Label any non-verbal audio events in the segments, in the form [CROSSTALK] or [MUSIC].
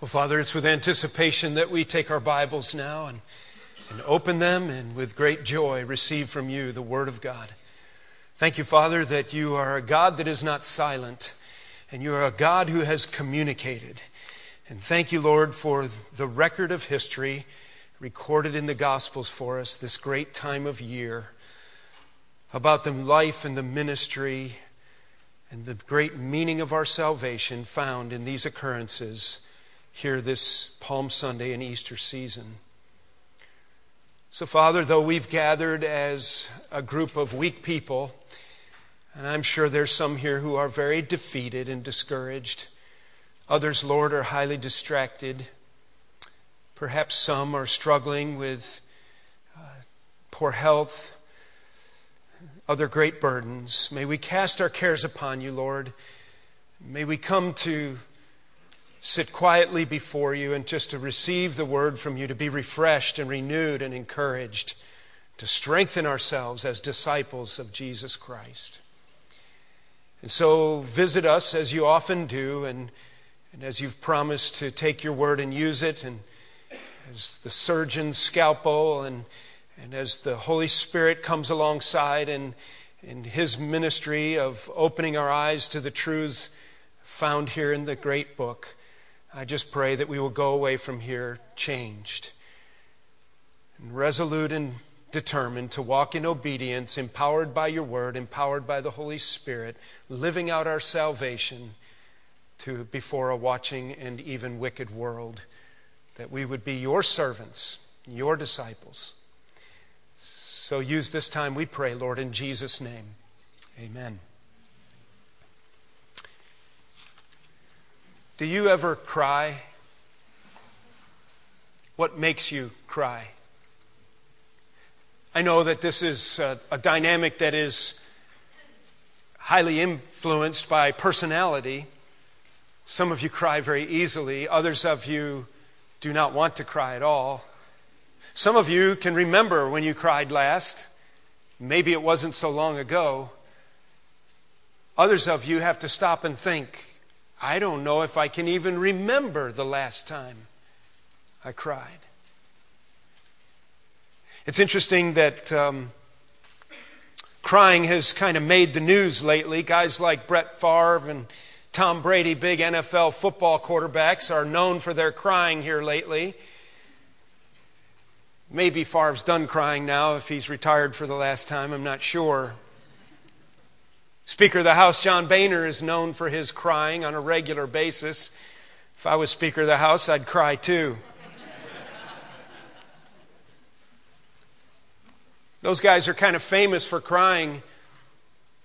Well, Father, it's with anticipation that we take our Bibles now and, and open them and with great joy receive from you the Word of God. Thank you, Father, that you are a God that is not silent and you are a God who has communicated. And thank you, Lord, for the record of history recorded in the Gospels for us this great time of year about the life and the ministry and the great meaning of our salvation found in these occurrences here this Palm Sunday and Easter season. So, Father, though we've gathered as a group of weak people, and I'm sure there's some here who are very defeated and discouraged, others, Lord, are highly distracted. Perhaps some are struggling with uh, poor health, other great burdens. May we cast our cares upon you, Lord. May we come to sit quietly before you and just to receive the word from you, to be refreshed and renewed and encouraged, to strengthen ourselves as disciples of Jesus Christ. And so visit us as you often do, and, and as you've promised to take your word and use it, and as the surgeon's scalpel, and, and as the Holy Spirit comes alongside and in his ministry of opening our eyes to the truths found here in the great book. I just pray that we will go away from here changed and resolute and determined to walk in obedience, empowered by your word, empowered by the Holy Spirit, living out our salvation to before a watching and even wicked world, that we would be your servants, your disciples. So use this time, we pray, Lord, in Jesus' name. Amen. Do you ever cry? What makes you cry? I know that this is a, a, dynamic that is highly influenced by personality. Some of you cry very easily, others of you do not want to cry at all. Some of you can remember when you cried last. Maybe it wasn't so long ago. Others of you have to stop and think I don't know if I can even remember the last time I cried. It's interesting that um, crying has kind of made the news lately. Guys like Brett Favre and Tom Brady, big NFL football quarterbacks, are known for their crying here lately. Maybe Favre's done crying now if he's retired for the last time, I'm not sure. Speaker of the House, John Boehner, is known for his crying on a regular basis. If I was Speaker of the House, I'd cry too. Those guys are kind of famous for crying.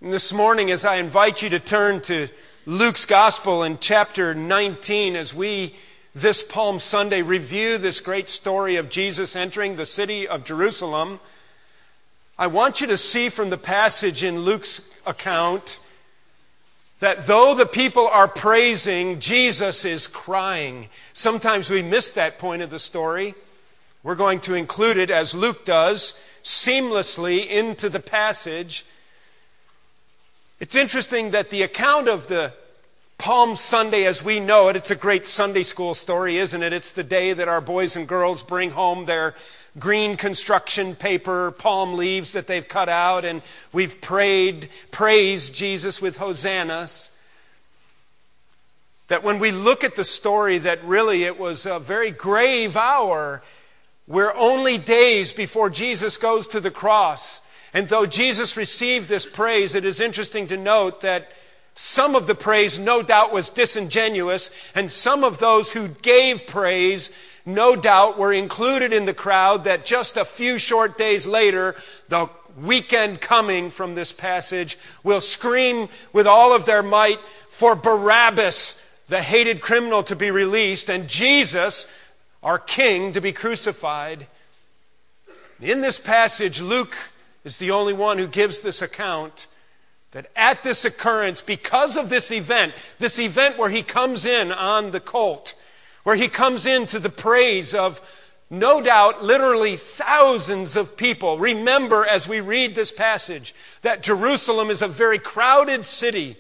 And this morning, as I invite you to turn to Luke's Gospel in chapter 19, as we this Palm Sunday review this great story of Jesus entering the city of Jerusalem, I want you to see from the passage in Luke's account that though the people are praising, Jesus is crying. Sometimes we miss that point of the story. We're going to include it, as Luke does, seamlessly into the passage. It's interesting that the account of the Palm Sunday as we know it, it's a great Sunday school story, isn't it? It's the day that our boys and girls bring home their green construction paper palm leaves that they've cut out, and we've prayed, praised Jesus with hosannas. That when we look at the story, that really it was a very grave hour. We're only days before Jesus goes to the cross. And though Jesus received this praise, it is interesting to note that some of the praise, no doubt, was disingenuous, and some of those who gave praise, no doubt, were included in the crowd that just a few short days later, the weekend coming from this passage, will scream with all of their might for Barabbas, the hated criminal, to be released, and Jesus, our King, to be crucified. In this passage, Luke is the only one who gives this account that at this occurrence, because of this event, this event where he comes in on the colt, where he comes into the praise of no doubt literally thousands of people. Remember as we read this passage that Jerusalem is a very crowded city.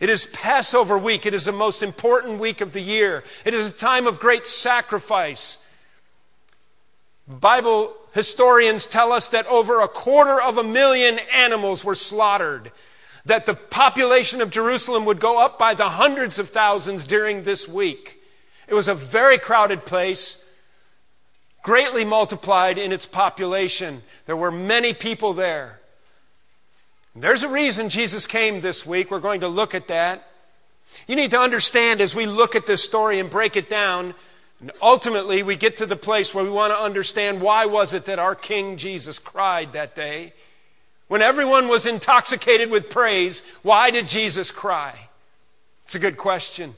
It is Passover week. It is the most important week of the year. It is a time of great sacrifice. Bible historians tell us that over a quarter of a million animals were slaughtered, that the population of Jerusalem would go up by the hundreds of thousands during this week. It was a very crowded place, greatly multiplied in its population. There were many people there. There's a reason Jesus came this week. We're going to look at that. You need to understand as we look at this story and break it down, and ultimately we get to the place where we want to understand why was it that our King Jesus cried that day? When everyone was intoxicated with praise, why did Jesus cry? It's a good question.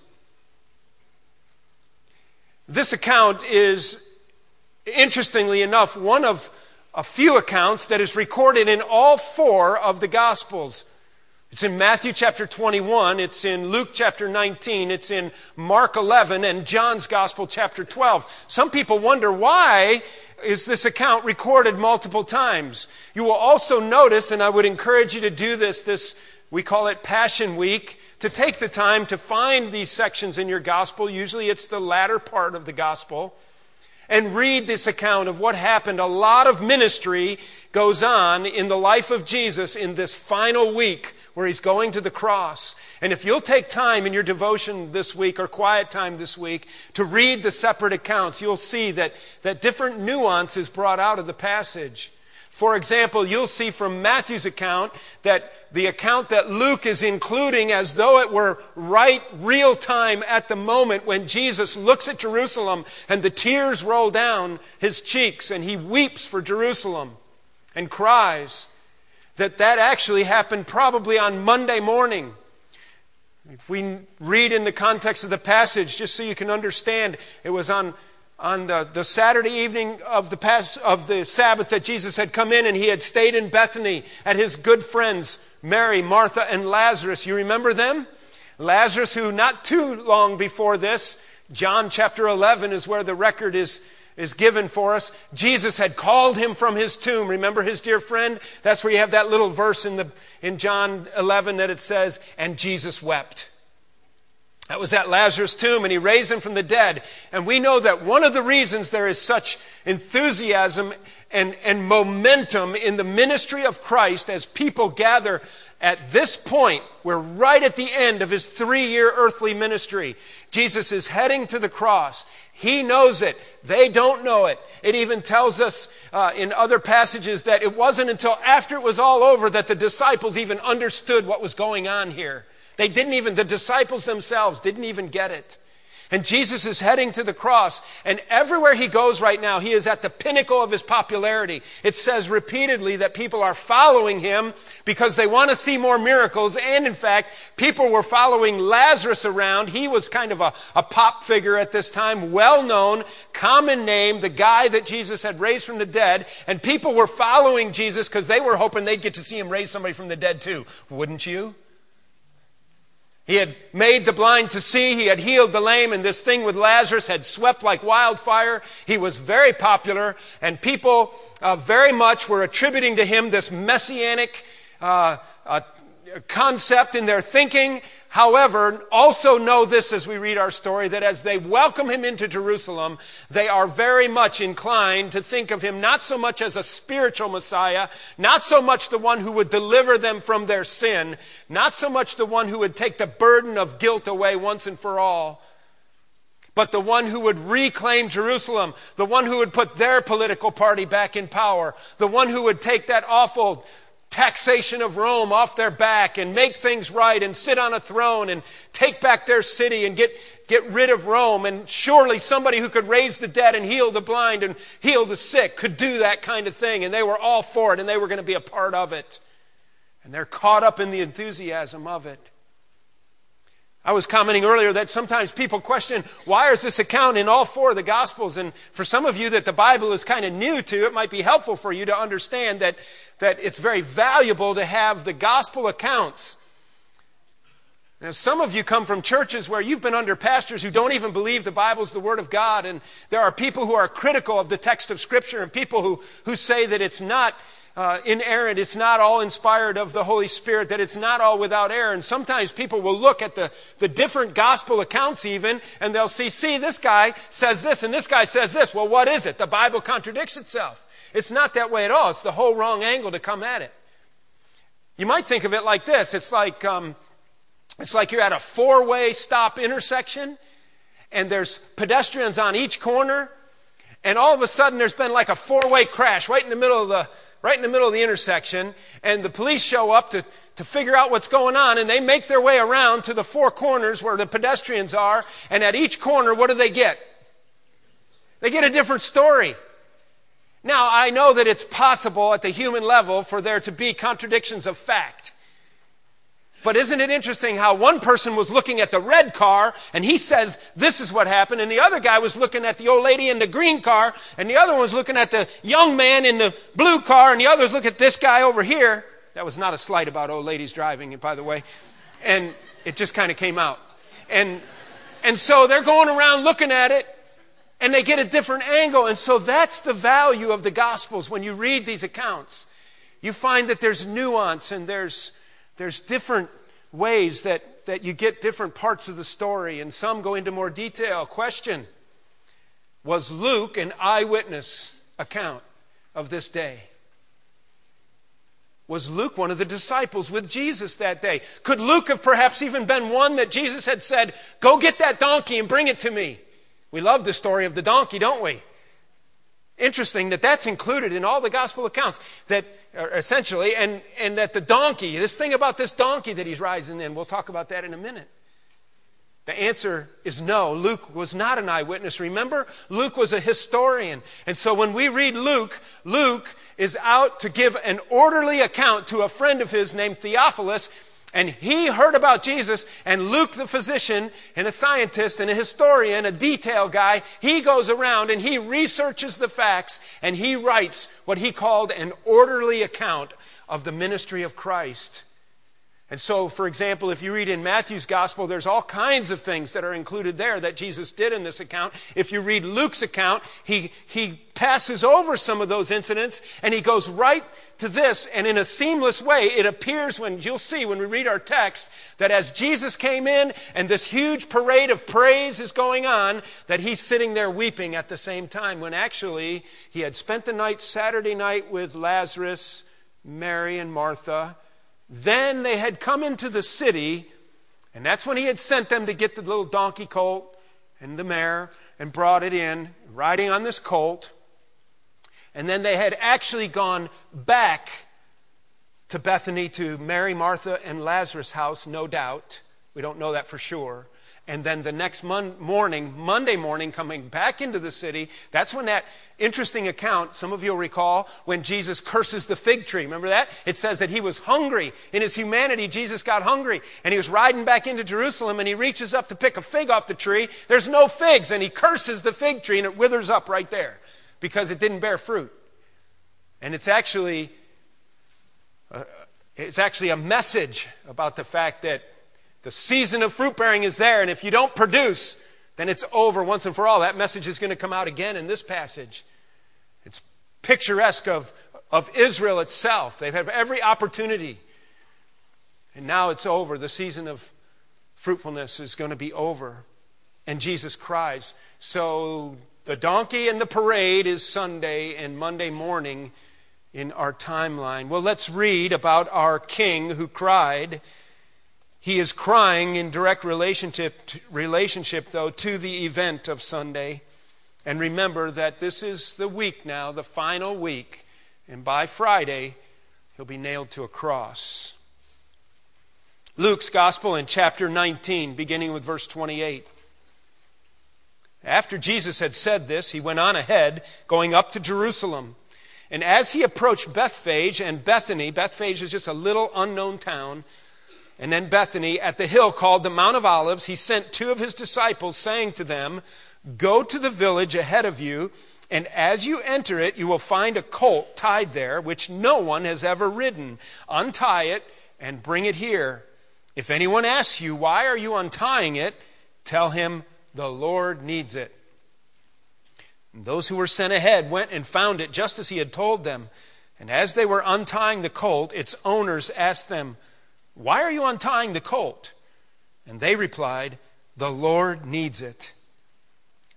This account is, interestingly enough, one of a few accounts that is recorded in all four of the Gospels. It's in Matthew chapter 21, it's in Luke chapter 19, it's in Mark 11, and John's Gospel chapter 12. Some people wonder why is this account recorded multiple times. You will also notice, and I would encourage you to do this, this we call it Passion Week, to take the time to find these sections in your Gospel. Usually it's the latter part of the Gospel and read this account of what happened. A lot of ministry goes on in the life of Jesus in this final week where he's going to the cross. And if you'll take time in your devotion this week or quiet time this week to read the separate accounts, you'll see that, that different nuance is brought out of the passage. For example, you'll see from Matthew's account that the account that Luke is including as though it were right real time at the moment when Jesus looks at Jerusalem and the tears roll down his cheeks and he weeps for Jerusalem and cries that that actually happened probably on Monday morning. If we read in the context of the passage, just so you can understand, it was on on the, the Saturday evening of the, past, of the Sabbath that Jesus had come in and he had stayed in Bethany at his good friends, Mary, Martha, and Lazarus. You remember them? Lazarus, who not too long before this, John chapter 11 is where the record is, is given for us. Jesus had called him from his tomb. Remember his dear friend? That's where you have that little verse in, the, in John 11 that it says, and Jesus wept. That was at Lazarus' tomb, and he raised him from the dead. And we know that one of the reasons there is such enthusiasm and, and momentum in the ministry of Christ as people gather at this point, we're right at the end of his three year earthly ministry. Jesus is heading to the cross. He knows it. They don't know it. It even tells us uh, in other passages that it wasn't until after it was all over that the disciples even understood what was going on here. They didn't even, the disciples themselves didn't even get it. And Jesus is heading to the cross, and everywhere he goes right now, he is at the pinnacle of his popularity. It says repeatedly that people are following him because they want to see more miracles, and in fact, people were following Lazarus around. He was kind of a, a pop figure at this time, well known, common name, the guy that Jesus had raised from the dead, and people were following Jesus because they were hoping they'd get to see him raise somebody from the dead too. Wouldn't you? He had made the blind to see. He had healed the lame. And this thing with Lazarus had swept like wildfire. He was very popular. And people uh, very much were attributing to him this messianic uh, uh, concept in their thinking. However, also know this as we read our story that as they welcome him into Jerusalem, they are very much inclined to think of him not so much as a spiritual Messiah, not so much the one who would deliver them from their sin, not so much the one who would take the burden of guilt away once and for all, but the one who would reclaim Jerusalem, the one who would put their political party back in power, the one who would take that awful taxation of Rome off their back and make things right and sit on a throne and take back their city and get, get rid of Rome. And surely somebody who could raise the dead and heal the blind and heal the sick could do that kind of thing. And they were all for it and they were going to be a part of it. And they're caught up in the enthusiasm of it. I was commenting earlier that sometimes people question why is this account in all four of the Gospels? And for some of you that the Bible is kind of new to, it might be helpful for you to understand that, that it's very valuable to have the Gospel accounts. Now, some of you come from churches where you've been under pastors who don't even believe the Bible is the Word of God, and there are people who are critical of the text of Scripture and people who, who say that it's not uh, inerrant, it's not all inspired of the Holy Spirit, that it's not all without error. And sometimes people will look at the, the different gospel accounts, even, and they'll see, see, this guy says this and this guy says this. Well, what is it? The Bible contradicts itself. It's not that way at all. It's the whole wrong angle to come at it. You might think of it like this it's like, um, it's like you're at a four way stop intersection, and there's pedestrians on each corner, and all of a sudden there's been like a four way crash right in the middle of the right in the middle of the intersection, and the police show up to, to figure out what's going on, and they make their way around to the four corners where the pedestrians are, and at each corner, what do they get? They get a different story. Now, I know that it's possible at the human level for there to be contradictions of fact. But isn't it interesting how one person was looking at the red car and he says this is what happened, and the other guy was looking at the old lady in the green car, and the other one was looking at the young man in the blue car, and the others look at this guy over here. That was not a slight about old ladies driving, by the way. And it just kind of came out. And, and so they're going around looking at it, and they get a different angle. And so that's the value of the Gospels when you read these accounts. You find that there's nuance and there's there's different ways that, that you get different parts of the story, and some go into more detail. Question Was Luke an eyewitness account of this day? Was Luke one of the disciples with Jesus that day? Could Luke have perhaps even been one that Jesus had said, Go get that donkey and bring it to me? We love the story of the donkey, don't we? Interesting that that's included in all the gospel accounts, that uh, essentially, and, and that the donkey, this thing about this donkey that he's rising in, we'll talk about that in a minute. The answer is no. Luke was not an eyewitness. Remember, Luke was a historian. And so when we read Luke, Luke is out to give an orderly account to a friend of his named Theophilus and he heard about Jesus, and Luke, the physician, and a scientist, and a historian, a detail guy, he goes around and he researches the facts and he writes what he called an orderly account of the ministry of Christ. And so, for example, if you read in Matthew's gospel, there's all kinds of things that are included there that Jesus did in this account. If you read Luke's account, he, he passes over some of those incidents and he goes right to this. And in a seamless way, it appears when you'll see when we read our text that as Jesus came in and this huge parade of praise is going on, that he's sitting there weeping at the same time when actually he had spent the night Saturday night with Lazarus, Mary, and Martha then they had come into the city, and that's when he had sent them to get the little donkey colt and the mare and brought it in, riding on this colt. And then they had actually gone back to Bethany to Mary, Martha, and Lazarus' house, no doubt. We don't know that for sure. And then the next mon- morning, Monday morning, coming back into the city, that's when that interesting account, some of you will recall, when Jesus curses the fig tree. Remember that? It says that he was hungry. In his humanity, Jesus got hungry. And he was riding back into Jerusalem and he reaches up to pick a fig off the tree. There's no figs. And he curses the fig tree and it withers up right there because it didn't bear fruit. And it's actually, uh, it's actually a message about the fact that the season of fruit bearing is there, and if you don't produce, then it's over once and for all. That message is going to come out again in this passage. It's picturesque of, of Israel itself. They've had every opportunity. And now it's over. The season of fruitfulness is going to be over. And Jesus cries. So the donkey and the parade is Sunday and Monday morning in our timeline. Well, let's read about our king who cried he is crying in direct relationship, relationship, though, to the event of Sunday. And remember that this is the week now, the final week. And by Friday, he'll be nailed to a cross. Luke's Gospel in chapter 19, beginning with verse 28. After Jesus had said this, he went on ahead, going up to Jerusalem. And as he approached Bethphage and Bethany, Bethphage is just a little unknown town and then Bethany at the hill called the Mount of Olives, he sent two of his disciples, saying to them, Go to the village ahead of you, and as you enter it, you will find a colt tied there, which no one has ever ridden. Untie it and bring it here. If anyone asks you, Why are you untying it? tell him, The Lord needs it. And those who were sent ahead went and found it just as he had told them. And as they were untying the colt, its owners asked them, Why are you untying the colt? And they replied, The Lord needs it.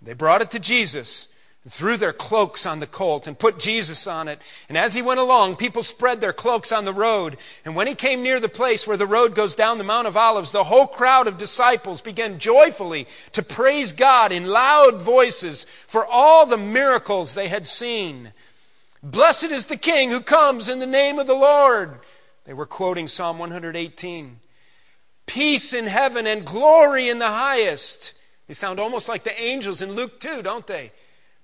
They brought it to Jesus and threw their cloaks on the colt and put Jesus on it. And as he went along, people spread their cloaks on the road. And when he came near the place where the road goes down the Mount of Olives, the whole crowd of disciples began joyfully to praise God in loud voices for all the miracles they had seen. Blessed is the King who comes in the name of the Lord. They were quoting Psalm 118. Peace in heaven and glory in the highest. They sound almost like the angels in Luke 2, don't they?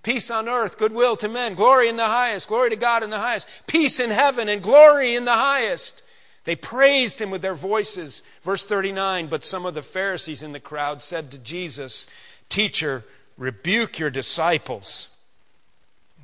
Peace on earth, goodwill to men, glory in the highest, glory to God in the highest, peace in heaven and glory in the highest. They praised him with their voices. Verse 39 But some of the Pharisees in the crowd said to Jesus, Teacher, rebuke your disciples.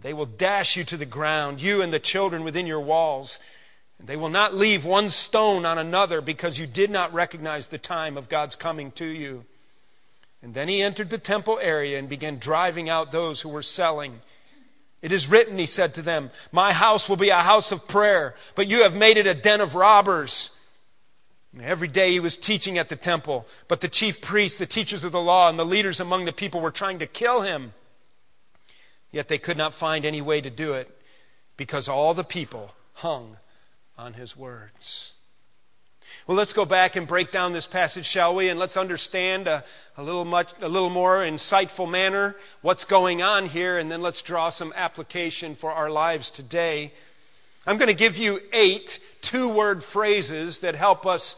They will dash you to the ground, you and the children within your walls. And they will not leave one stone on another because you did not recognize the time of God's coming to you. And then he entered the temple area and began driving out those who were selling. It is written, he said to them, My house will be a house of prayer, but you have made it a den of robbers. Every day he was teaching at the temple, but the chief priests, the teachers of the law, and the leaders among the people were trying to kill him. Yet they could not find any way to do it because all the people hung on his words. Well, let's go back and break down this passage, shall we? And let's understand a, a, little much, a little more insightful manner what's going on here, and then let's draw some application for our lives today. I'm going to give you eight two word phrases that help us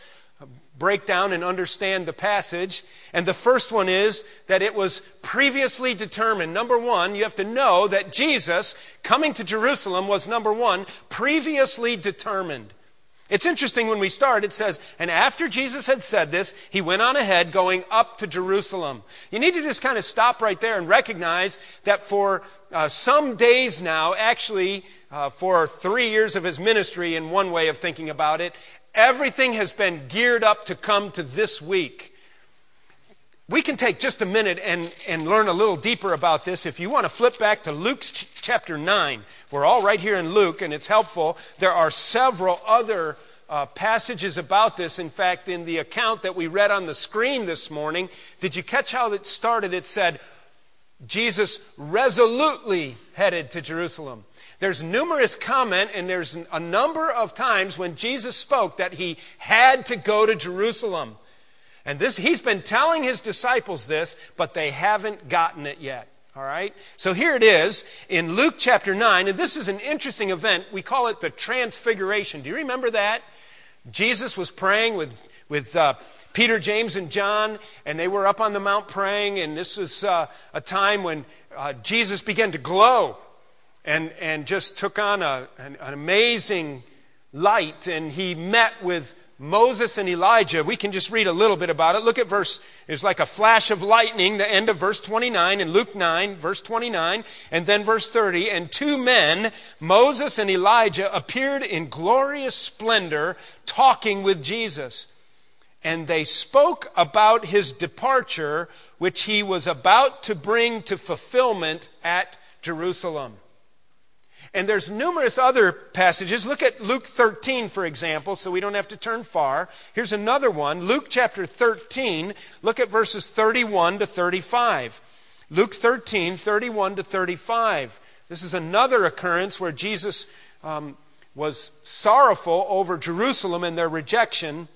break down and understand the passage. And the first one is that it was previously determined. Number one, you have to know that Jesus coming to Jerusalem was number one, previously determined. It's interesting when we start, it says, and after Jesus had said this, he went on ahead going up to Jerusalem. You need to just kind of stop right there and recognize that for uh, some days now, actually, uh, for three years of his ministry, in one way of thinking about it, everything has been geared up to come to this week. We can take just a minute and, and learn a little deeper about this. If you want to flip back to Luke ch- chapter 9, we're all right here in Luke, and it's helpful. There are several other uh, passages about this. In fact, in the account that we read on the screen this morning, did you catch how it started? It said, Jesus resolutely headed to Jerusalem. There's numerous comment, and there's a number of times when Jesus spoke that he had to go to Jerusalem. And this, he's been telling his disciples this, but they haven't gotten it yet. All right? So here it is in Luke chapter 9, and this is an interesting event. We call it the Transfiguration. Do you remember that? Jesus was praying with, with uh, Peter, James, and John, and they were up on the mount praying, and this was uh, a time when uh, Jesus began to glow and, and just took on a, an, an amazing light, and he met with Moses and Elijah, we can just read a little bit about it. Look at verse, it's like a flash of lightning, the end of verse 29 in Luke 9, verse 29, and then verse 30. And two men, Moses and Elijah, appeared in glorious splendor talking with Jesus. And they spoke about his departure, which he was about to bring to fulfillment at Jerusalem. And there's numerous other passages. Look at Luke 13, for example, so we don't have to turn far. Here's another one Luke chapter 13. Look at verses 31 to 35. Luke 13, 31 to 35. This is another occurrence where Jesus um, was sorrowful over Jerusalem and their rejection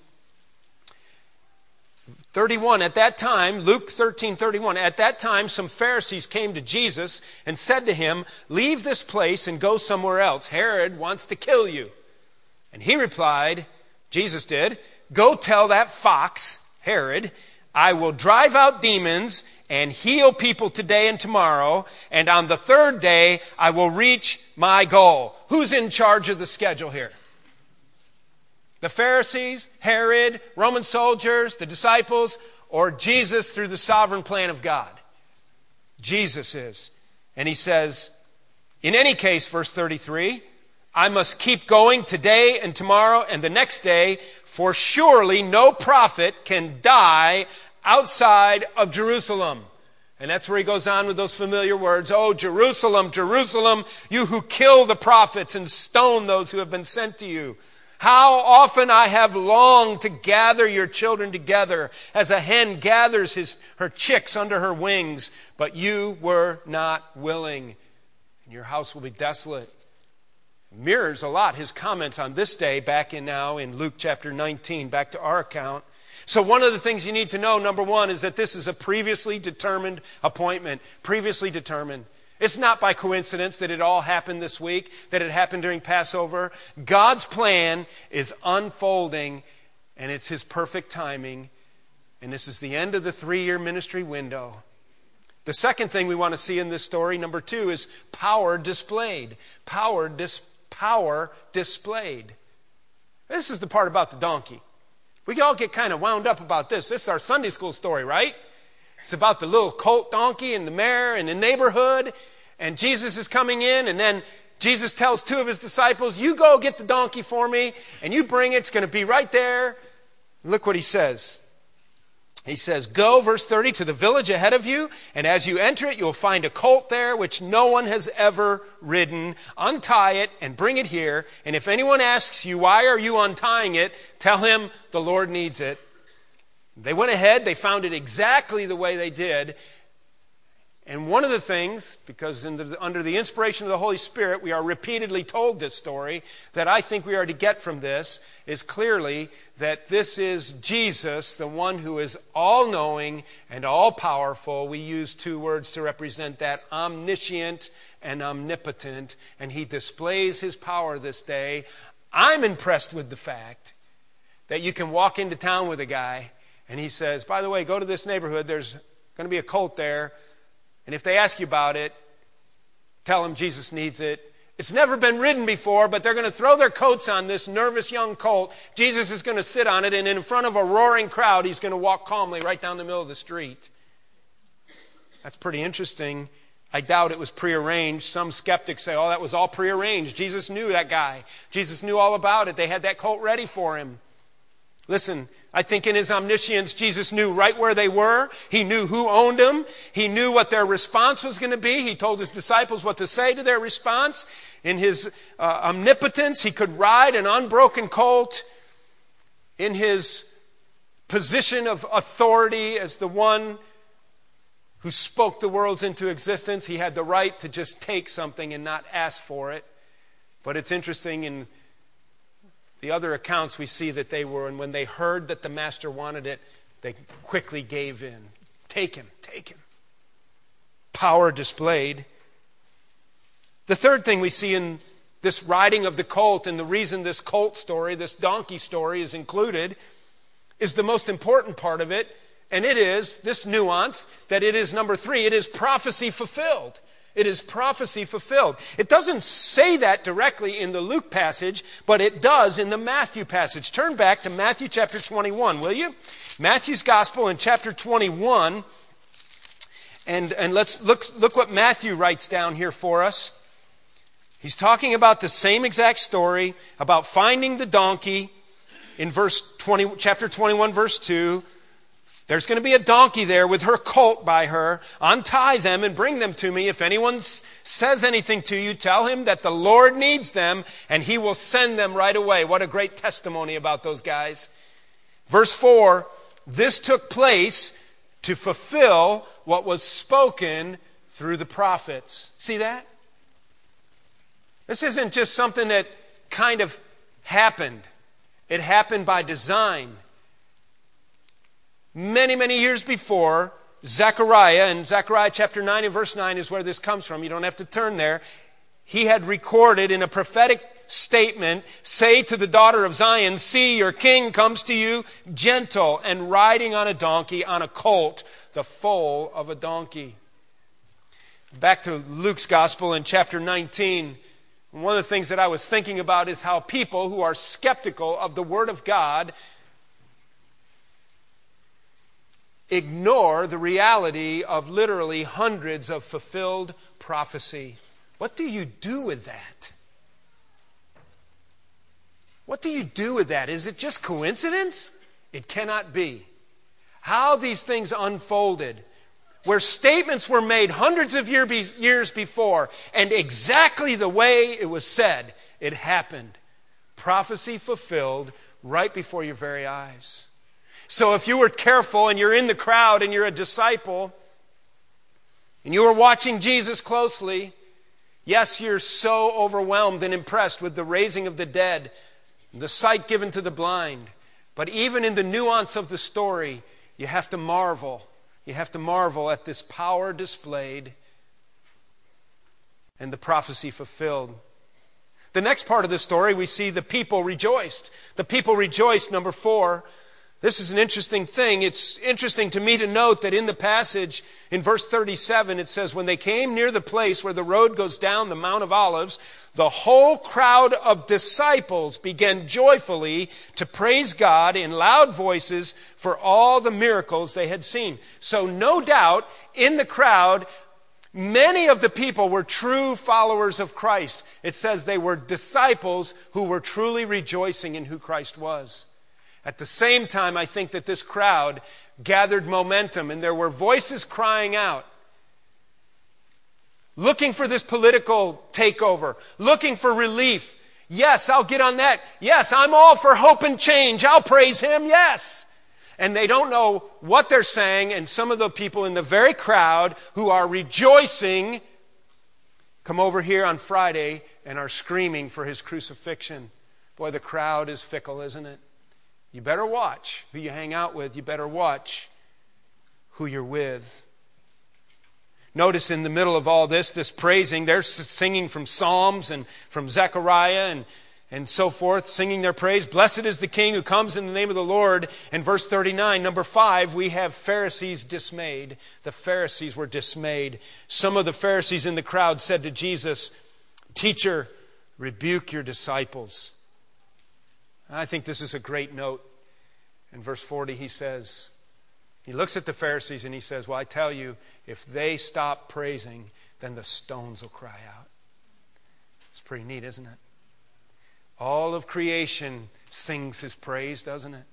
31 at that time luke 13 31 at that time some pharisees came to jesus and said to him leave this place and go somewhere else. Herod wants to kill you. And he replied jesus did go tell that fox herod i will drive out demons and heal people today and tomorrow and on the third day i will reach my goal. Who's in charge of the schedule here The Pharisees, Herod, Roman soldiers, the disciples, or Jesus through the sovereign plan of God? Jesus is. And he says, in any case, verse 33, I must keep going today and tomorrow and the next day, for surely no prophet can die outside of Jerusalem. And that's where he goes on with those familiar words Oh, Jerusalem, Jerusalem, you who kill the prophets and stone those who have been sent to you. How often I have longed to gather your children together as a hen gathers his, her chicks under her wings, but you were not willing. And your house will be desolate. Mirrors a lot his comments on this day back in now in Luke chapter 19, back to our account. So, one of the things you need to know, number one, is that this is a previously determined appointment. Previously determined. It's not by coincidence that it all happened this week, that it happened during Passover. God's plan is unfolding, and it's His perfect timing. And this is the end of the three year ministry window. The second thing we want to see in this story, number two, is power displayed. Power, dis- power displayed. This is the part about the donkey. We all get kind of wound up about this. This is our Sunday school story, right? It's about the little colt donkey and the mare and the neighborhood. And Jesus is coming in, and then Jesus tells two of his disciples, You go get the donkey for me, and you bring it. It's going to be right there. Look what he says. He says, Go, verse 30, to the village ahead of you, and as you enter it, you'll find a colt there which no one has ever ridden. Untie it and bring it here. And if anyone asks you, Why are you untying it? tell him the Lord needs it. They went ahead, they found it exactly the way they did, and one of the things, because the, under the inspiration of the Holy Spirit, we are repeatedly told this story, that I think we are to get from this is clearly that this is Jesus, the one who is all knowing and all powerful. We use two words to represent that omniscient and omnipotent, and he displays his power this day. I'm impressed with the fact that you can walk into town with a guy and he says, By the way, go to this neighborhood, there's going to be a cult there and if they ask you about it, tell them Jesus needs it. It's never been ridden before, but they're going to throw their coats on this nervous young colt. Jesus is going to sit on it, and in front of a roaring crowd, he's going to walk calmly right down the middle of the street. That's pretty interesting. I doubt it was prearranged. Some skeptics say, oh, that was all prearranged. Jesus knew that guy. Jesus knew all about it. They had that colt ready for him. Listen, I think in his omniscience, Jesus knew right where they were. He knew who owned them. He knew what their response was going to be. He told his disciples what to say to their response. In his uh, omnipotence, he could ride an unbroken colt. In his position of authority as the one who spoke the worlds into existence, he had the right to just take something and not ask for it. But it's interesting in the other accounts, we see that they were, and when they heard that the master wanted it, they quickly gave in. Take him, take him. Power displayed. The third thing we see in this riding of the colt, and the reason this colt story, this donkey story, is included, is the most important part of it, and it is this nuance that it is number three, it is prophecy fulfilled. It is prophecy fulfilled. It doesn't say that directly in the Luke passage, but it does in the Matthew passage. Turn back to Matthew chapter 21, will you? Matthew's gospel in chapter 21. And, and let's look, look what Matthew writes down here for us. He's talking about the same exact story about finding the donkey in verse 20, chapter 21, verse 2. There's going to be a donkey there with her colt by her. Untie them and bring them to me. If anyone says anything to you, tell him that the Lord needs them and he will send them right away. What a great testimony about those guys. Verse 4 This took place to fulfill what was spoken through the prophets. See that? This isn't just something that kind of happened, it happened by design many, many years before, Zechariah, and Zechariah chapter 9 and verse 9 is where this comes from. You don't have to turn there. He had recorded in a prophetic statement say to the daughter of Zion, See, your king comes to you gentle and riding on a donkey, on a colt, the foal of a donkey. Back to Luke's gospel in chapter 19, one of the things that I was thinking about is how people who are skeptical of the Word of God ignore the reality of literally hundreds of fulfilled prophecy. What do you do with that? What do you do with that? Is it just coincidence? It cannot be. How these things unfolded, where statements were made hundreds of year be- years before, and exactly the way it was said, it happened. Prophecy fulfilled right before your very eyes. So if you were careful and you're in the crowd and you're a disciple, and you were watching Jesus closely, yes, you're so overwhelmed and impressed with the raising of the dead, the sight given to the blind. But even in the nuance of the story, you have to marvel. You have to marvel at this power displayed and the prophecy fulfilled. The next part of the story, we see the people rejoiced. The people rejoiced, number four, this is an interesting thing. It's interesting to me to note that in the passage, in verse 37, it says, When they came near the place where the road goes down the Mount of Olives, the whole crowd of disciples began joyfully to praise God in loud voices for all the miracles they had seen. So, no doubt, in the crowd, Many of the people were true followers of Christ. It says they were disciples who were truly rejoicing in who Christ was. At the same time, I think that this crowd gathered momentum and there were voices crying out, looking for this political takeover, looking for relief. Yes, I'll get on that. Yes, I'm all for hope and change. I'll praise him. Yes. And they don't know what they're saying, and some of the people in the very crowd who are rejoicing come over here on Friday and are screaming for his crucifixion. Boy, the crowd is fickle, isn't it? You better watch who you hang out with. You better watch who you're with. Notice in the middle of all this, this praising, they're singing from Psalms and from Zechariah and, and so forth, singing their praise. Blessed is the King who comes in the name of the Lord. And verse 39, number five, we have Pharisees dismayed. The Pharisees were dismayed. Some of the Pharisees in the crowd said to Jesus, Teacher, rebuke your disciples. I think this is a great note. In verse 40, he says, he looks at the Pharisees and he says, Well, I tell you, if they stop praising, then the stones will cry out. It's pretty neat, isn't it? All of creation sings his praise, doesn't it?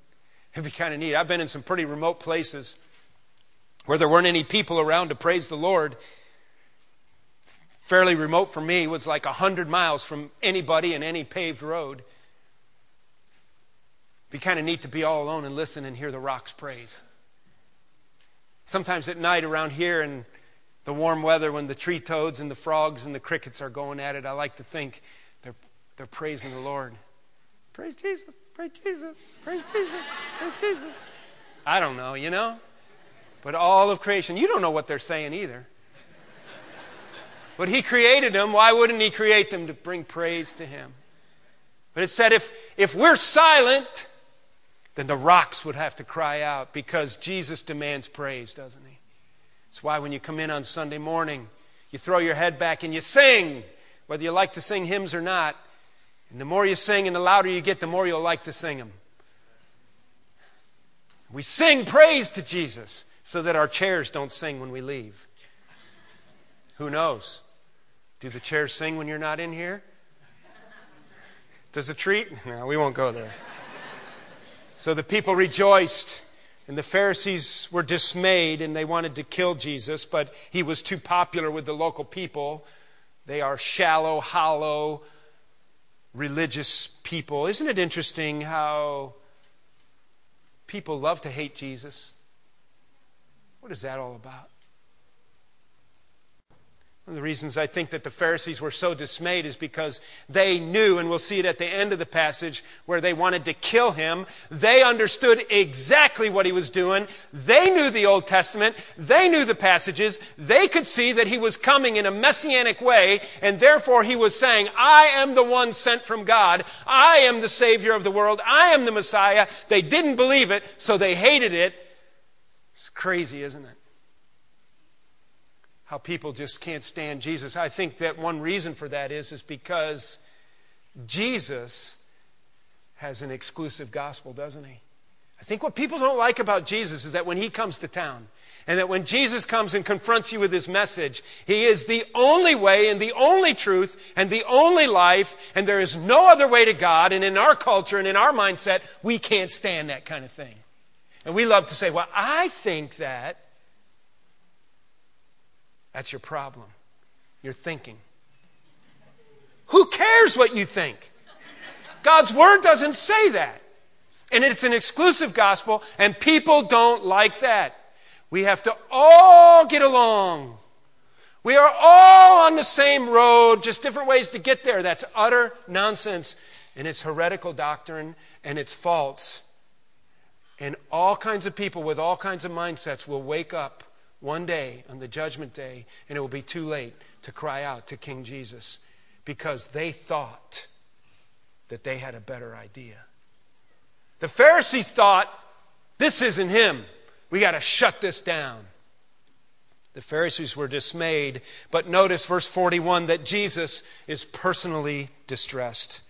It'd be kind of neat. I've been in some pretty remote places where there weren't any people around to praise the Lord. Fairly remote for me was like 100 miles from anybody in any paved road be kind of neat to be all alone and listen and hear the rocks praise. Sometimes at night around here in the warm weather when the tree toads and the frogs and the crickets are going at it, I like to think they're, they're praising the Lord. Praise Jesus, praise Jesus, praise Jesus, praise Jesus. I don't know, you know? But all of creation, you don't know what they're saying either. But He created them. Why wouldn't He create them to bring praise to Him? But it said if, if we're silent, then the rocks would have to cry out because Jesus demands praise, doesn't he? That's why when you come in on Sunday morning, you throw your head back and you sing, whether you like to sing hymns or not. And the more you sing and the louder you get, the more you'll like to sing them. We sing praise to Jesus so that our chairs don't sing when we leave. Who knows? Do the chairs sing when you're not in here? Does a tree? No, we won't go there. So the people rejoiced, and the Pharisees were dismayed, and they wanted to kill Jesus, but he was too popular with the local people. They are shallow, hollow, religious people. Isn't it interesting how people love to hate Jesus? What is that all about? One of the reasons I think that the Pharisees were so dismayed is because they knew, and we'll see it at the end of the passage where they wanted to kill him. They understood exactly what he was doing. They knew the Old Testament. They knew the passages. They could see that he was coming in a messianic way, and therefore he was saying, I am the one sent from God. I am the Savior of the world. I am the Messiah. They didn't believe it, so they hated it. It's crazy, isn't it? How people just can't stand Jesus. I think that one reason for that is, is because Jesus has an exclusive gospel, doesn't he? I think what people don't like about Jesus is that when he comes to town, and that when Jesus comes and confronts you with his message, he is the only way and the only truth and the only life, and there is no other way to God. And in our culture and in our mindset, we can't stand that kind of thing. And we love to say, well, I think that. That's your problem. You're thinking. Who cares what you think? God's word doesn't say that. And it's an exclusive gospel, and people don't like that. We have to all get along. We are all on the same road, just different ways to get there. That's utter nonsense. And it's heretical doctrine, and it's false. And all kinds of people with all kinds of mindsets will wake up one day on the judgment day, and it will be too late to cry out to King Jesus because they thought that they had a better idea. The Pharisees thought, this isn't him. We got to shut this down. The Pharisees were dismayed, but notice verse 41 that Jesus is personally distressed.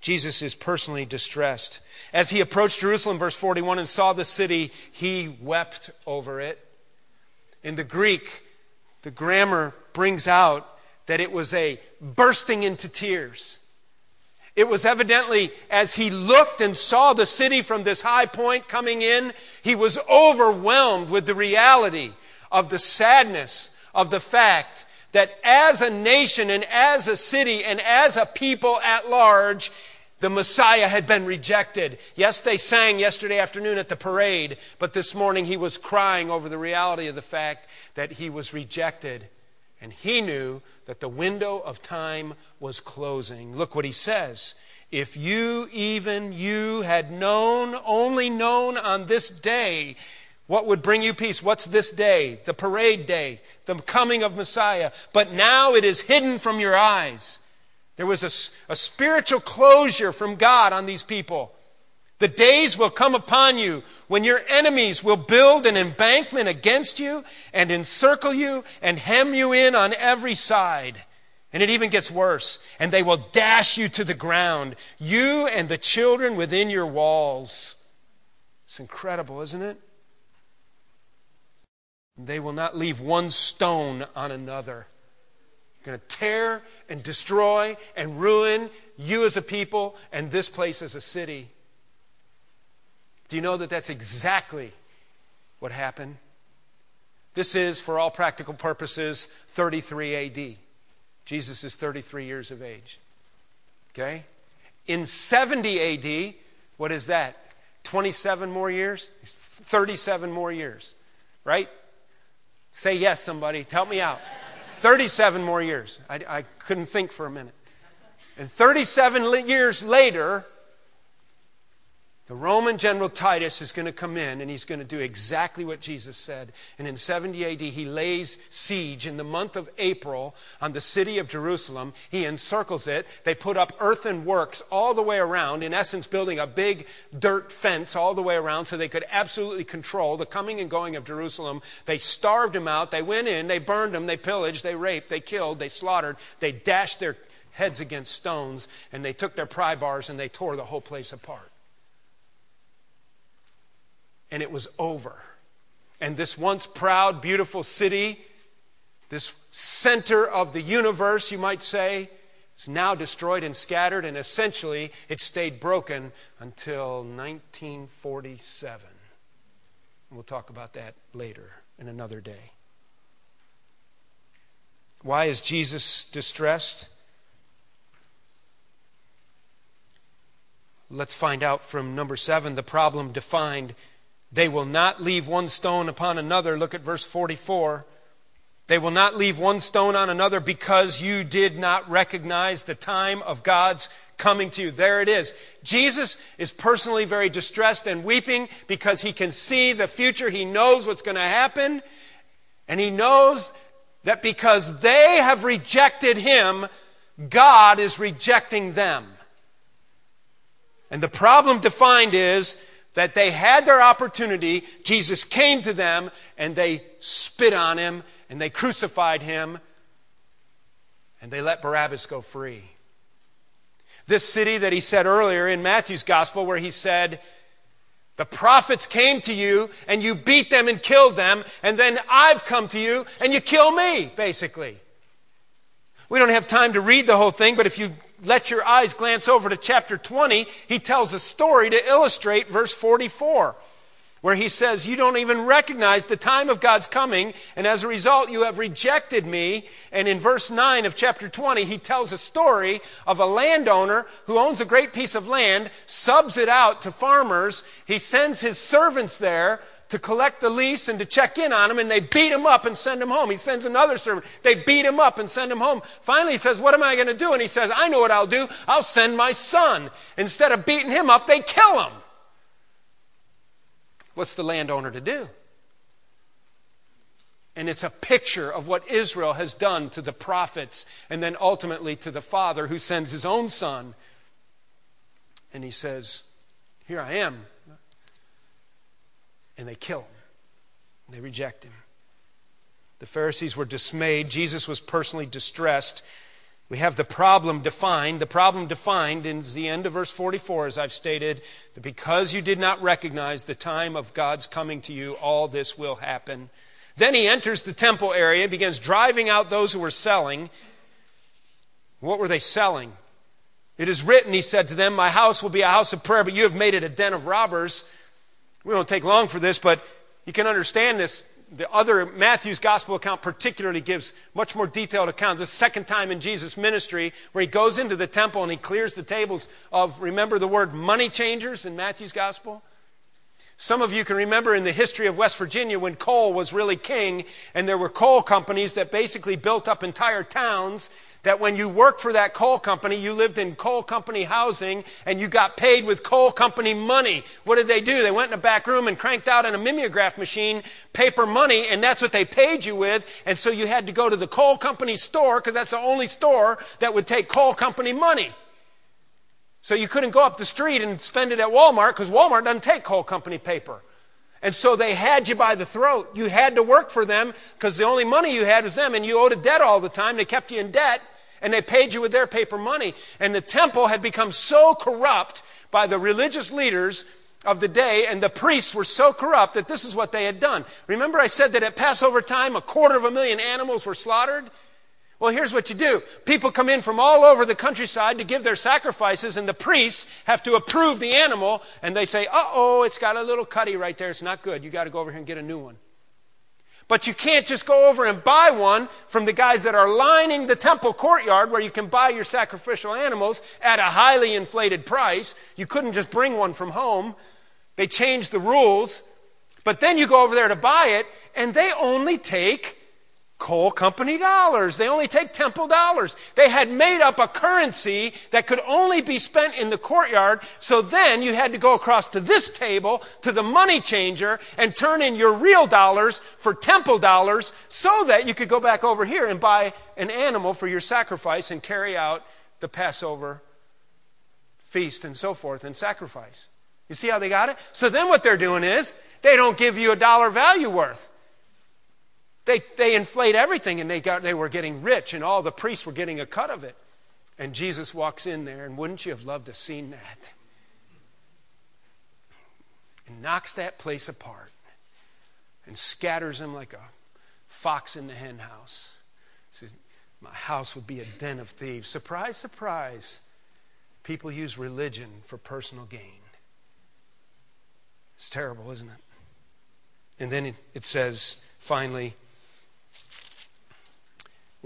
Jesus is personally distressed. As he approached Jerusalem, verse 41, and saw the city, he wept over it. In the Greek, the grammar brings out that it was a bursting into tears. It was evidently as he looked and saw the city from this high point coming in, he was overwhelmed with the reality of the sadness of the fact that as a nation and as a city and as a people at large, the Messiah had been rejected. Yes, they sang yesterday afternoon at the parade, but this morning he was crying over the reality of the fact that he was rejected. And he knew that the window of time was closing. Look what he says. If you, even you, had known, only known on this day, what would bring you peace? What's this day? The parade day, the coming of Messiah. But now it is hidden from your eyes. There was a, a spiritual closure from God on these people. The days will come upon you when your enemies will build an embankment against you and encircle you and hem you in on every side. And it even gets worse. And they will dash you to the ground, you and the children within your walls. It's incredible, isn't it? They will not leave one stone on another going to tear and destroy and ruin you as a people and this place as a city. Do you know that that's exactly what happened? This is, for all practical purposes, 33 AD. Jesus is 33 years of age. Okay? In 70 AD, what is that? 27 more years? 37 more years. Right? Say yes, somebody. Help me out. 37 more years. I, I couldn't think for a minute. And 37 years later, the Roman general Titus is going to come in and he's going to do exactly what Jesus said. And in 70 AD, he lays siege in the month of April on the city of Jerusalem. He encircles it. They put up earthen works all the way around, in essence, building a big dirt fence all the way around so they could absolutely control the coming and going of Jerusalem. They starved him out. They went in, they burned him, they pillaged, they raped, they killed, they slaughtered, they dashed their heads against stones, and they took their pry bars and they tore the whole place apart and it was over. And this once proud, beautiful city, this center of the universe, you might say, is now destroyed and scattered, and essentially it stayed broken until 1947. We'll talk about that later in another day. Why is Jesus distressed? Let's find out from number seven the problem defined they will not leave one stone upon another. Look at verse 44. They will not leave one stone on another because you did not recognize the time of God's coming to you. There it is. Jesus is personally very distressed and weeping because he can see the future. He knows what's going to happen. And he knows that because they have rejected him, God is rejecting them. And the problem defined is that they had their opportunity. Jesus came to them and they spit on him and they crucified him and they let Barabbas go free. This city that he said earlier in Matthew's gospel, where he said, The prophets came to you and you beat them and killed them, and then I've come to you and you kill me, basically. We don't have time to read the whole thing, but if you let your eyes glance over to chapter 20, he tells a story to illustrate verse 44 where he says, You don't even recognize the time of God's coming, and as a result, you have rejected me. And in verse 9 of chapter 20, he tells a story of a landowner who owns a great piece of land, subs it out to farmers. He sends his servants there to collect the lease and to check in on him, and they beat him up and send him home. He sends another servant. They beat him up and send him home. Finally, he says, What am I going to do? And he says, I know what I'll do. I'll send my son. Instead of beating him up, they kill him. What's the landowner to do? And it's a picture of what Israel has done to the prophets and then ultimately to the father who sends his own son. And he says, Here I am. And they kill him, they reject him. The Pharisees were dismayed. Jesus was personally distressed. We have the problem defined. The problem defined in the end of verse 44, as I've stated, that because you did not recognize the time of God's coming to you, all this will happen. Then he enters the temple area, begins driving out those who were selling. What were they selling? It is written, he said to them, My house will be a house of prayer, but you have made it a den of robbers. We won't take long for this, but you can understand this the other Matthew's gospel account particularly gives much more detailed account. The second time in Jesus' ministry where he goes into the temple and he clears the tables of, remember the word money changers in Matthew's gospel? Some of you can remember in the history of West Virginia when coal was really king, and there were coal companies that basically built up entire towns that when you worked for that coal company, you lived in coal company housing and you got paid with coal company money. What did they do? They went in a back room and cranked out in a mimeograph machine paper money, and that's what they paid you with. And so you had to go to the coal company store because that's the only store that would take coal company money. So you couldn't go up the street and spend it at Walmart because Walmart doesn't take coal company paper. And so they had you by the throat. You had to work for them because the only money you had was them, and you owed a debt all the time. They kept you in debt and they paid you with their paper money. And the temple had become so corrupt by the religious leaders of the day, and the priests were so corrupt that this is what they had done. Remember, I said that at Passover time, a quarter of a million animals were slaughtered? Well, here's what you do people come in from all over the countryside to give their sacrifices, and the priests have to approve the animal, and they say, uh oh, it's got a little cutty right there. It's not good. You got to go over here and get a new one. But you can't just go over and buy one from the guys that are lining the temple courtyard where you can buy your sacrificial animals at a highly inflated price. You couldn't just bring one from home. They changed the rules. But then you go over there to buy it, and they only take coal company dollars. They only take temple dollars. They had made up a currency that could only be spent in the courtyard. So then you had to go across to this table, to the money changer, and turn in your real dollars for temple dollars so that you could go back over here and buy an animal for your sacrifice and carry out the Passover feast and so forth and sacrifice. You see how they got it? So then what they're doing is they don't give you a dollar value worth. They, they inflate everything and they, got, they were getting rich and all the priests were getting a cut of it. And Jesus walks in there, and wouldn't you have loved to have seen that? And knocks that place apart and scatters them like a fox in the hen house. Says, My house would be a den of thieves. Surprise, surprise. People use religion for personal gain. It's terrible, isn't it? And then it says, finally,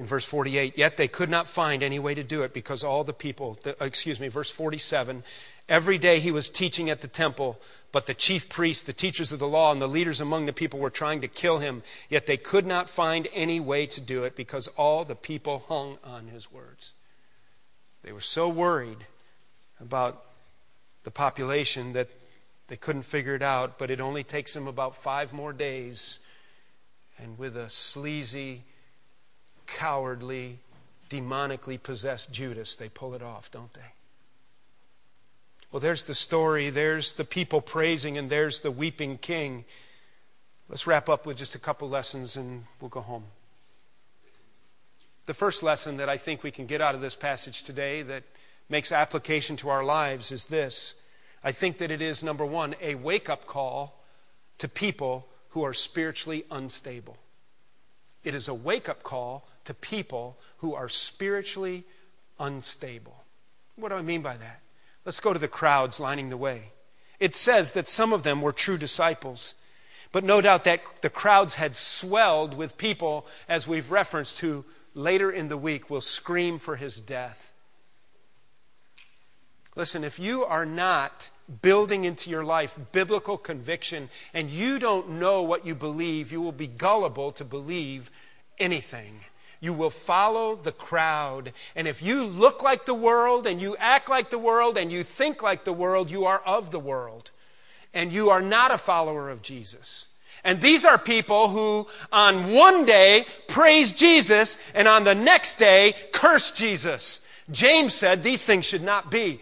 in verse 48, yet they could not find any way to do it because all the people, the, uh, excuse me, verse 47, every day he was teaching at the temple, but the chief priests, the teachers of the law, and the leaders among the people were trying to kill him, yet they could not find any way to do it because all the people hung on his words. They were so worried about the population that they couldn't figure it out, but it only takes them about five more days. And with a sleazy, cowardly, demonically possessed Judas, they pull it off, don't they? Well, there's the story, there's the people praising, and there's the weeping king. Let's wrap up with just a couple lessons and we'll go home. The first lesson that I think we can get out of this passage today that makes application to our lives is this. I think that it is, number one, a wake up call to people who are spiritually unstable. It is a wake up call to people who are spiritually unstable. What do I mean by that? Let's go to the crowds lining the way. It says that some of them were true disciples, but no doubt that the crowds had swelled with people, as we've referenced, who later in the week will scream for his death. Listen, if you are not building into your life biblical conviction and you don't know what you believe, you will be gullible to believe anything. You will follow the crowd. And if you look like the world and you act like the world and you think like the world, you are of the world. And you are not a follower of Jesus. And these are people who on one day praise Jesus and on the next day curse Jesus. James said these things should not be.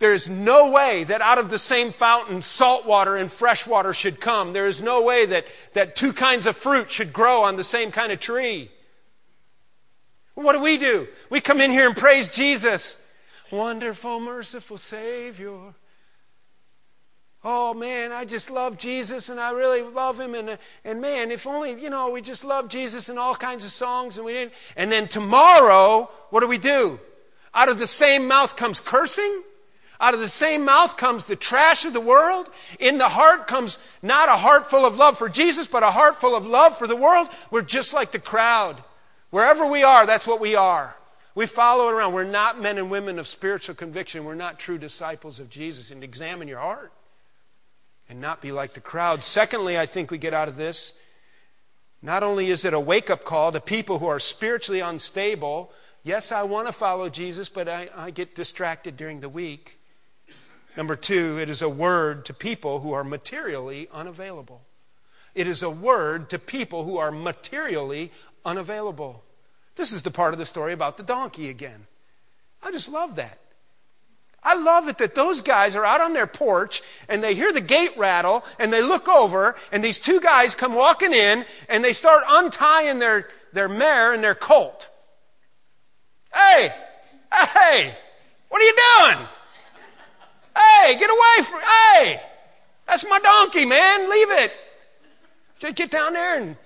There is no way that out of the same fountain salt water and fresh water should come. There is no way that, that two kinds of fruit should grow on the same kind of tree. What do we do? We come in here and praise Jesus. Wonderful, merciful Savior. Oh man, I just love Jesus and I really love him. And, and man, if only, you know, we just love Jesus and all kinds of songs and we didn't. And then tomorrow, what do we do? Out of the same mouth comes cursing out of the same mouth comes the trash of the world. In the heart comes not a heart full of love for Jesus, but a heart full of love for the world. We're just like the crowd. Wherever we are, that's what we are. We follow it around. We're not men and women of spiritual conviction. We're not true disciples of Jesus. And examine your heart and not be like the crowd. Secondly, I think we get out of this not only is it a wake up call to people who are spiritually unstable. Yes, I want to follow Jesus, but I, I get distracted during the week. Number two, it is a word to people who are materially unavailable. It is a word to people who are materially unavailable. This is the part of the story about the donkey again. I just love that. I love it that those guys are out on their porch and they hear the gate rattle and they look over and these two guys come walking in and they start untying their, their mare and their colt. Hey, hey, what are you doing? Hey, get away from Hey, that's my donkey, man. Leave it. Get down there and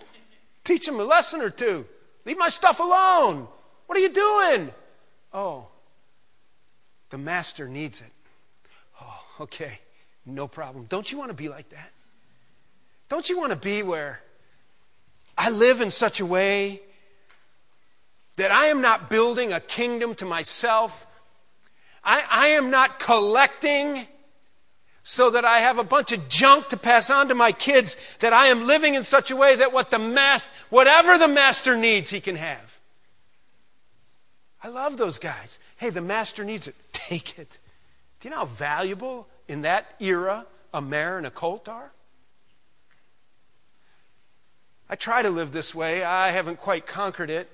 teach him a lesson or two. Leave my stuff alone. What are you doing? Oh, the master needs it. Oh, okay. No problem. Don't you want to be like that? Don't you want to be where I live in such a way that I am not building a kingdom to myself I, I am not collecting so that I have a bunch of junk to pass on to my kids, that I am living in such a way that what the master, whatever the master needs, he can have. I love those guys. Hey, the master needs it. [LAUGHS] Take it. Do you know how valuable in that era a mare and a colt are? I try to live this way. I haven't quite conquered it.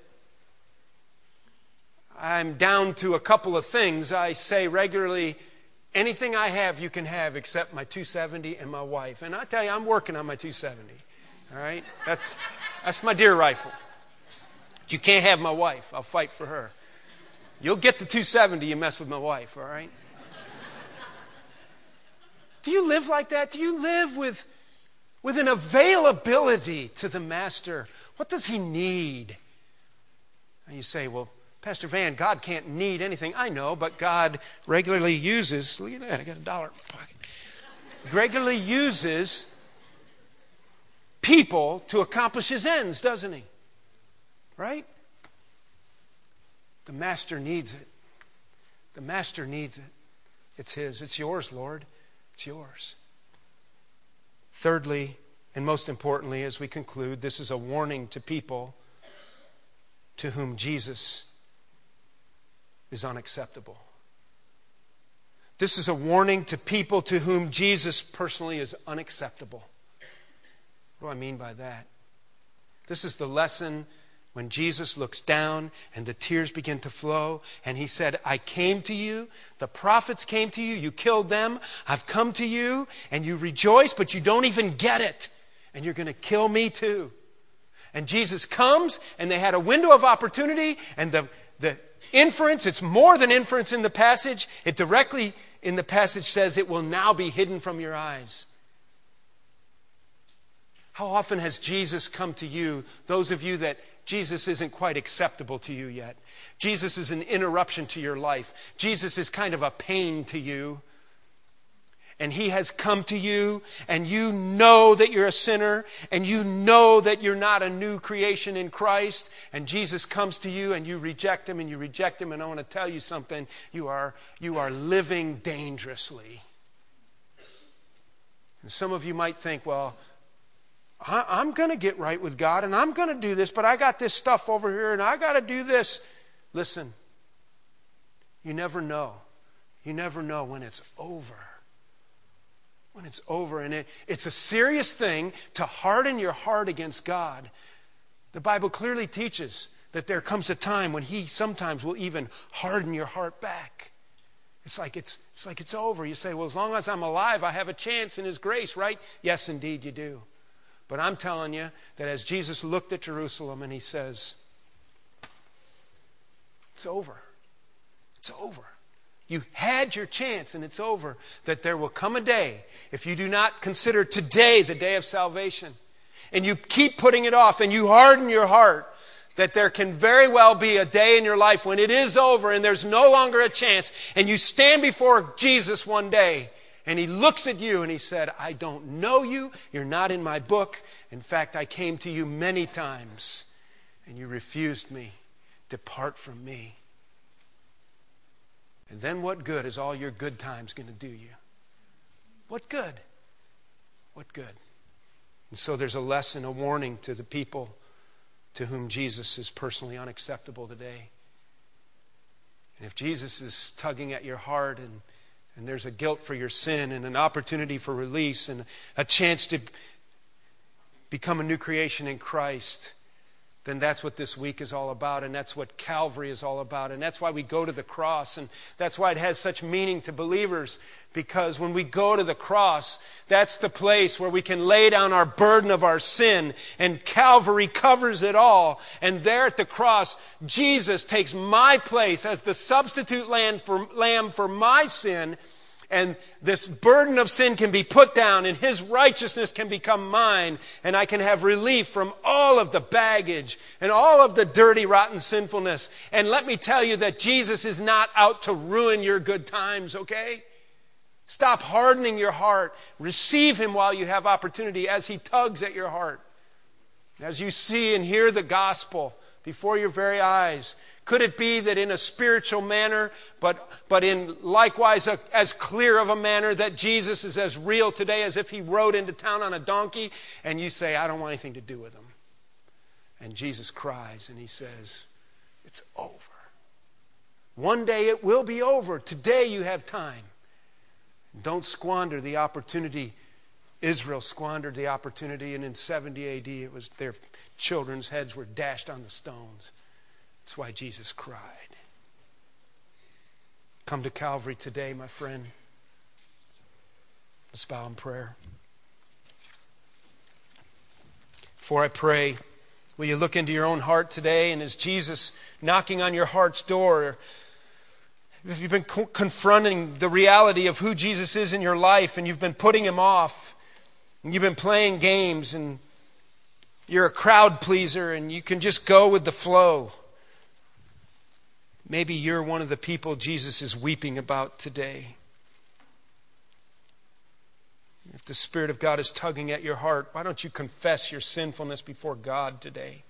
I'm down to a couple of things. I say regularly, anything I have, you can have except my 270 and my wife. And I tell you, I'm working on my 270. All right? That's, that's my deer rifle. But you can't have my wife. I'll fight for her. You'll get the 270, you mess with my wife, all right? Do you live like that? Do you live with, with an availability to the master? What does he need? And you say, well, Pastor Van, God can't need anything. I know, but God regularly uses, look at that, I got a dollar in my pocket. regularly uses people to accomplish his ends, doesn't he? Right? The master needs it. The master needs it. It's his. It's yours, Lord. It's yours. Thirdly, and most importantly, as we conclude, this is a warning to people to whom Jesus is unacceptable. This is a warning to people to whom Jesus personally is unacceptable. What do I mean by that? This is the lesson when Jesus looks down and the tears begin to flow, and he said, I came to you, the prophets came to you, you killed them, I've come to you, and you rejoice, but you don't even get it, and you're going to kill me too. And Jesus comes, and they had a window of opportunity, and the, the inference, it's more than inference in the passage. It directly in the passage says, It will now be hidden from your eyes. How often has Jesus come to you, those of you that Jesus isn't quite acceptable to you yet? Jesus is an interruption to your life. Jesus is kind of a pain to you and He has come to you, and you know that you're a sinner, and you know that you're not a new creation in Christ, and Jesus comes to you, and you reject Him, and you reject Him, and I want to tell you something you are, you are living dangerously. And some of you might think, well, I, am going to get right with God, and I'm going to do this, but I got this stuff over here, and I got to do this. Listen, you never know. You never know when it's over when it's over. And it, it's a serious thing to harden your heart against God. The Bible clearly teaches that there comes a time when He sometimes will even harden your heart back. It's like it's, it's like it's over. You say, well, as long as I'm alive, I have a chance in His grace, right? Yes, indeed, you do. But I'm telling you that as Jesus looked at Jerusalem and He says, it's over. It's over. You had your chance and it's over. That there will come a day, if you do not consider today the day of salvation, and you keep putting it off and you harden your heart, that there can very well be a day in your life when it is over and there's no longer a chance, and you stand before Jesus one day. And he looks at you and he said, I don't know you. You're not in my book. In fact, I came to you many times and you refused me. Depart from me. And then what good is all your good times going to do you? What good? What good? And so there's a lesson, a warning to the people to whom Jesus is personally unacceptable today. And if Jesus is tugging at your heart and, and there's a guilt for your sin and an opportunity for release and a chance to become a new creation in Christ, then that's what this week is all about, and that's what Calvary is all about, and that's why we go to the cross, and that's why it has such meaning to believers, because when we go to the cross, that's the place where we can lay down our burden of our sin, and Calvary covers it all. And there at the cross, Jesus takes my place as the substitute lamb for, my sin and this burden of sin can be put down, and His righteousness can become mine, and I can have relief from all of the baggage and all of the dirty, rotten sinfulness. And let me tell you that Jesus is not out to ruin your good times, okay? Stop hardening your heart. Receive Him while you have opportunity as He tugs at your heart. As you see and hear the gospel before your very eyes, could it be that in a spiritual manner, but, but in likewise a, as clear of a manner, that Jesus is as real today as if he rode into town on a donkey? And you say, I don't want anything to do with him. And Jesus cries and he says, It's over. One day it will be over. Today you have time. Don't squander the opportunity. Israel squandered the opportunity, and in 70 AD, it was their children's heads were dashed on the stones. That's why Jesus cried. Come to Calvary today, my friend. Let's bow in prayer. Before I pray, will you look into your own heart today? And is Jesus knocking on your heart's door? If you've been co- confronting the reality of who Jesus is in your life and you've been putting him off, and you've been playing games and you're a crowd pleaser and you can just go with the flow. Maybe you're one of the people Jesus is weeping about today. If the Spirit of God is tugging at your heart, why don't you confess your sinfulness before God today?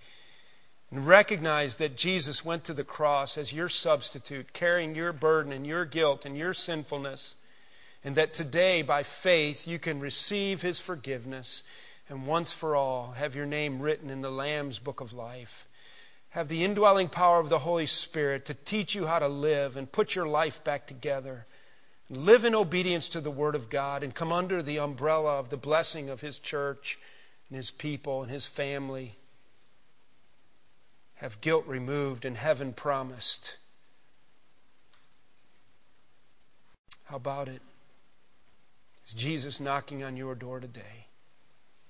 And recognize that Jesus went to the cross as your substitute, carrying your burden and your guilt and your sinfulness. And that today, by faith, you can receive his forgiveness and once for all have your name written in the Lamb's book of life have the indwelling power of the Holy Spirit to teach you how to live and put your life back together. Live in obedience to the Word of God and come under the umbrella of the blessing of His church and His people and His family. have guilt removed and heaven promised. How about it? Is Jesus knocking on your door today?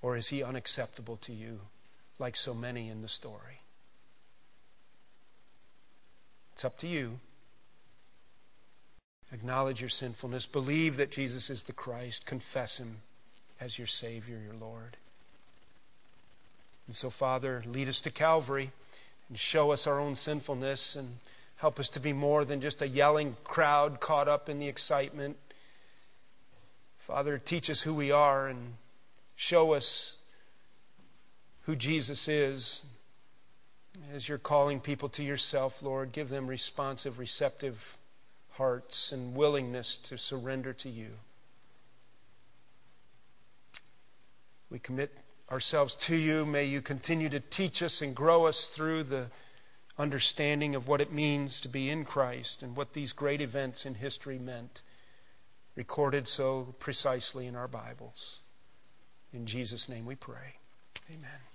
Or is he unacceptable to you, like so many in the story? It's up to you. Acknowledge your sinfulness. Believe that Jesus is the Christ. Confess him as your Savior, your Lord. And so, Father, lead us to Calvary and show us our own sinfulness and help us to be more than just a yelling crowd caught up in the excitement. Father, teach us who we are and show us who Jesus is. As you're calling people to yourself, Lord, give them responsive, receptive hearts and willingness to surrender to you. We commit ourselves to you. May you continue to teach us and grow us through the understanding of what it means to be in Christ and what these great events in history meant, recorded so precisely in our Bibles. In Jesus' name we pray. Amen.